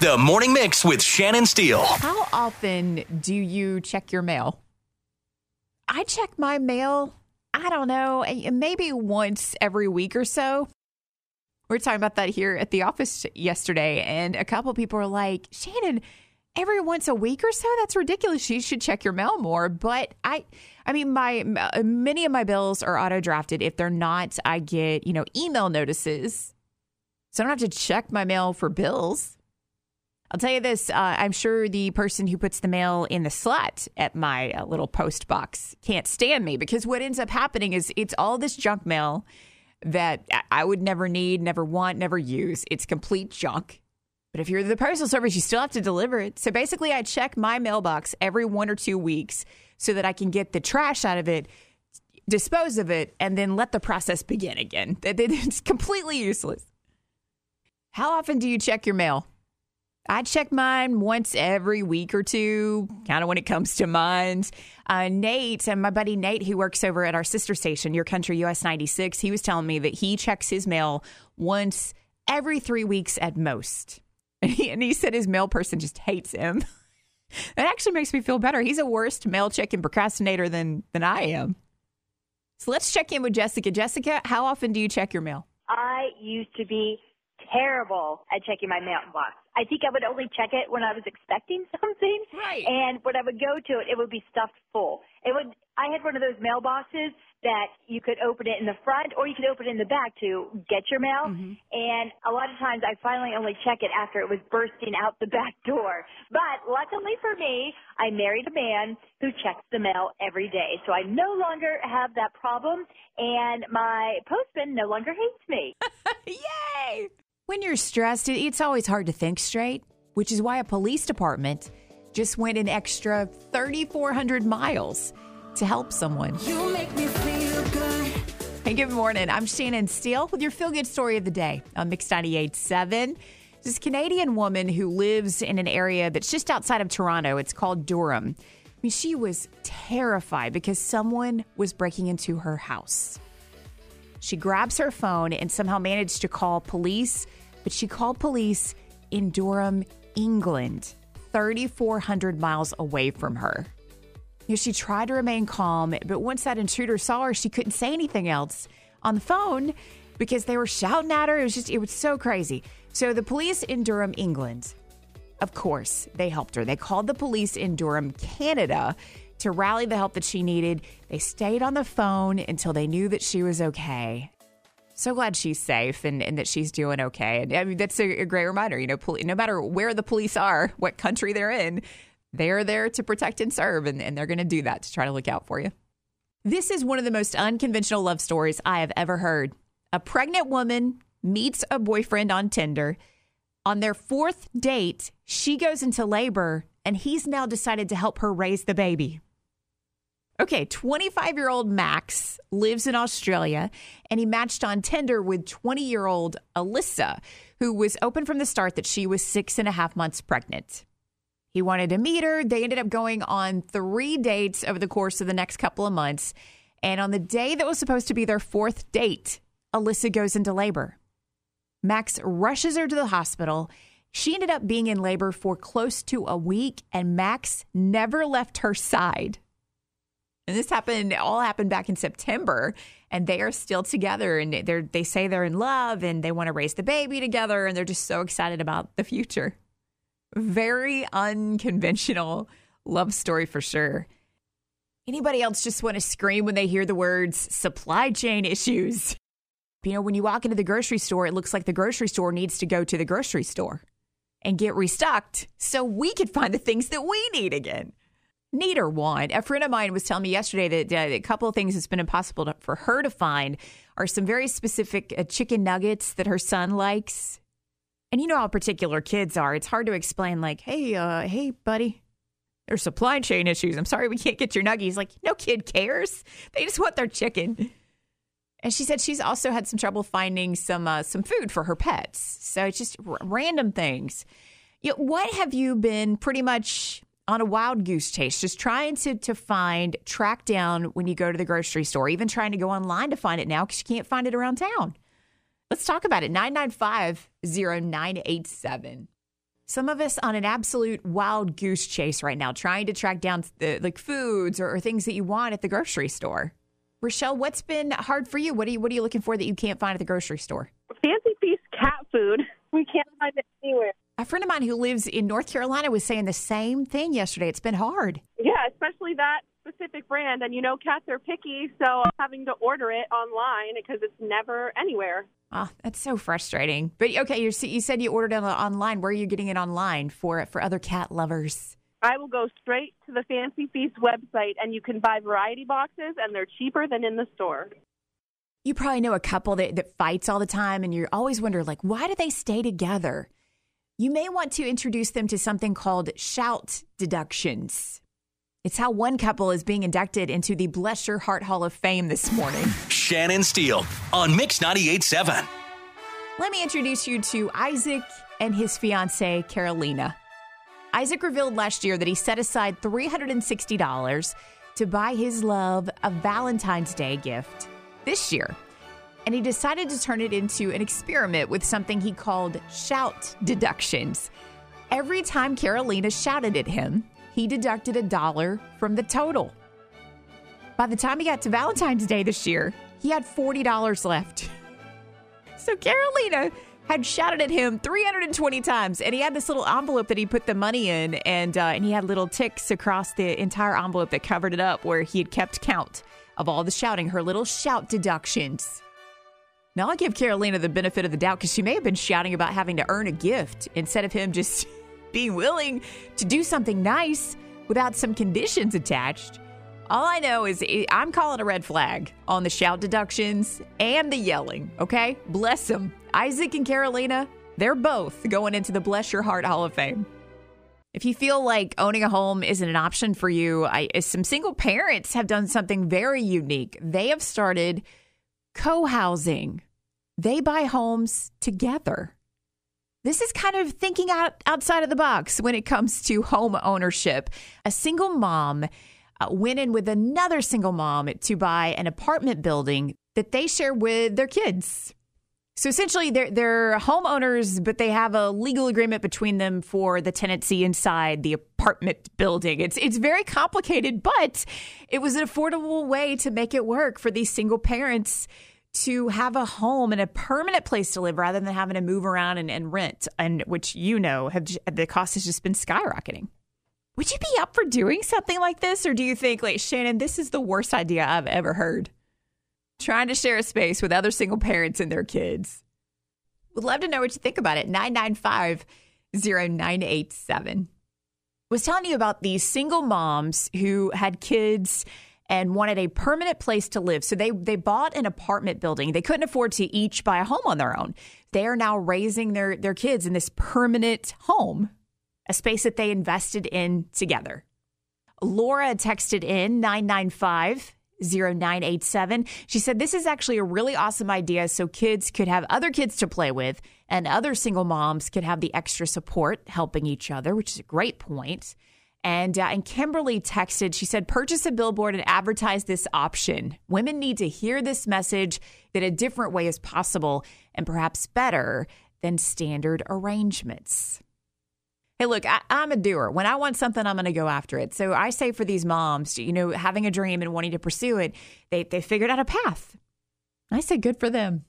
The Morning Mix with Shannon Steele. How often do you check your mail? I check my mail, I don't know, eh, maybe once every week or so. We are talking about that here at the office yesterday, and a couple people are like, Shannon, every once a week or so, that's ridiculous. You should check your mail more. But I, I mean, my many of my bills are auto drafted. If they're not, I get you know email notices, so I don't have to check my mail for bills. I'll tell you this uh, I'm sure the person who puts the mail in the slot at my uh, little post box can't stand me because what ends up happening is it's all this junk mail that I would never need, never want, never use. It's complete junk. But if you're the postal service, you still have to deliver it. So basically, I check my mailbox every one or two weeks so that I can get the trash out of it, dispose of it, and then let the process begin again. It's completely useless. How often do you check your mail? I check mine once every week or two, kind of when it comes to mines. Uh, Nate and my buddy Nate, who works over at our sister station, Your Country US 96, he was telling me that he checks his mail once every three weeks at most. And he, and he said his mail person just hates him. that actually makes me feel better. He's a worse mail checking procrastinator than, than I am. So let's check in with Jessica. Jessica, how often do you check your mail? I used to be terrible at checking my mailbox. I think I would only check it when I was expecting something. Right. And when I would go to it, it would be stuffed full. It would. I had one of those mailboxes that you could open it in the front or you could open it in the back to get your mail. Mm-hmm. And a lot of times I finally only check it after it was bursting out the back door. But luckily for me, I married a man who checks the mail every day. So I no longer have that problem and my postman no longer hates me. Yay! When you're stressed, it's always hard to think straight, which is why a police department just went an extra 3,400 miles to help someone. You make me feel good. Hey, good morning. I'm Shannon Steele with your feel good story of the day on Mix 98.7. This Canadian woman who lives in an area that's just outside of Toronto. It's called Durham. I mean, she was terrified because someone was breaking into her house. She grabs her phone and somehow managed to call police but she called police in Durham, England, 3,400 miles away from her. You know, she tried to remain calm, but once that intruder saw her, she couldn't say anything else on the phone because they were shouting at her. It was just, it was so crazy. So the police in Durham, England, of course, they helped her. They called the police in Durham, Canada to rally the help that she needed. They stayed on the phone until they knew that she was okay so glad she's safe and, and that she's doing okay. And I mean, that's a, a great reminder. You know, no matter where the police are, what country they're in, they're there to protect and serve, and, and they're going to do that to try to look out for you. This is one of the most unconventional love stories I have ever heard. A pregnant woman meets a boyfriend on Tinder. On their fourth date, she goes into labor, and he's now decided to help her raise the baby. Okay, 25 year old Max lives in Australia and he matched on Tinder with 20 year old Alyssa, who was open from the start that she was six and a half months pregnant. He wanted to meet her. They ended up going on three dates over the course of the next couple of months. And on the day that was supposed to be their fourth date, Alyssa goes into labor. Max rushes her to the hospital. She ended up being in labor for close to a week, and Max never left her side. And this happened all happened back in September and they are still together and they they say they're in love and they want to raise the baby together and they're just so excited about the future. Very unconventional love story for sure. Anybody else just want to scream when they hear the words supply chain issues? You know, when you walk into the grocery store, it looks like the grocery store needs to go to the grocery store and get restocked so we could find the things that we need again or want. A friend of mine was telling me yesterday that uh, a couple of things that's been impossible to, for her to find are some very specific uh, chicken nuggets that her son likes. And you know how particular kids are. It's hard to explain, like, hey, uh, hey, buddy, there's supply chain issues. I'm sorry we can't get your nuggies. Like, no kid cares. They just want their chicken. And she said she's also had some trouble finding some uh, some food for her pets. So it's just r- random things. You know, what have you been pretty much on a wild goose chase, just trying to to find, track down when you go to the grocery store, even trying to go online to find it now because you can't find it around town. Let's talk about it. 995 0987. Some of us on an absolute wild goose chase right now, trying to track down the, like foods or, or things that you want at the grocery store. Rochelle, what's been hard for you? What are you What are you looking for that you can't find at the grocery store? Fancy Feast cat food. We can't find it anywhere. A friend of mine who lives in North Carolina was saying the same thing yesterday. It's been hard. Yeah, especially that specific brand. And you know, cats are picky, so I'm having to order it online because it's never anywhere. Oh, that's so frustrating. But okay, you you said you ordered it online. Where are you getting it online for for other cat lovers? I will go straight to the Fancy Feast website, and you can buy variety boxes, and they're cheaper than in the store. You probably know a couple that, that fights all the time, and you always wonder, like, why do they stay together? You may want to introduce them to something called shout deductions. It's how one couple is being inducted into the Bless Your Heart Hall of Fame this morning. Shannon Steele on Mix 98.7. Let me introduce you to Isaac and his fiancee, Carolina. Isaac revealed last year that he set aside $360 to buy his love a Valentine's Day gift this year. And he decided to turn it into an experiment with something he called shout deductions. Every time Carolina shouted at him, he deducted a dollar from the total. By the time he got to Valentine's Day this year, he had $40 left. So Carolina had shouted at him 320 times, and he had this little envelope that he put the money in, and uh, and he had little ticks across the entire envelope that covered it up, where he had kept count of all the shouting, her little shout deductions. Now I'll give Carolina the benefit of the doubt because she may have been shouting about having to earn a gift instead of him just being willing to do something nice without some conditions attached. All I know is I'm calling a red flag on the shout deductions and the yelling, okay? Bless them. Isaac and Carolina, they're both going into the Bless Your Heart Hall of Fame. If you feel like owning a home isn't an option for you, I, uh, some single parents have done something very unique. They have started co housing, they buy homes together. This is kind of thinking out outside of the box when it comes to home ownership. A single mom uh, went in with another single mom to buy an apartment building that they share with their kids. So essentially, they're, they're homeowners, but they have a legal agreement between them for the tenancy inside the apartment building. It's it's very complicated, but it was an affordable way to make it work for these single parents to have a home and a permanent place to live rather than having to move around and, and rent, and which you know have the cost has just been skyrocketing. Would you be up for doing something like this? Or do you think, like, Shannon, this is the worst idea I've ever heard? Trying to share a space with other single parents and their kids. Would love to know what you think about it. 995 0987. Was telling you about these single moms who had kids and wanted a permanent place to live. So they they bought an apartment building. They couldn't afford to each buy a home on their own. They are now raising their their kids in this permanent home a space that they invested in together. Laura texted in 995 0987. She said, This is actually a really awesome idea so kids could have other kids to play with and other single moms could have the extra support helping each other, which is a great point. And, uh, and Kimberly texted, she said, purchase a billboard and advertise this option. Women need to hear this message that a different way is possible and perhaps better than standard arrangements. Hey, look, I, am a doer. When I want something, I'm going to go after it. So I say for these moms, you know, having a dream and wanting to pursue it, they, they figured out a path. I say good for them.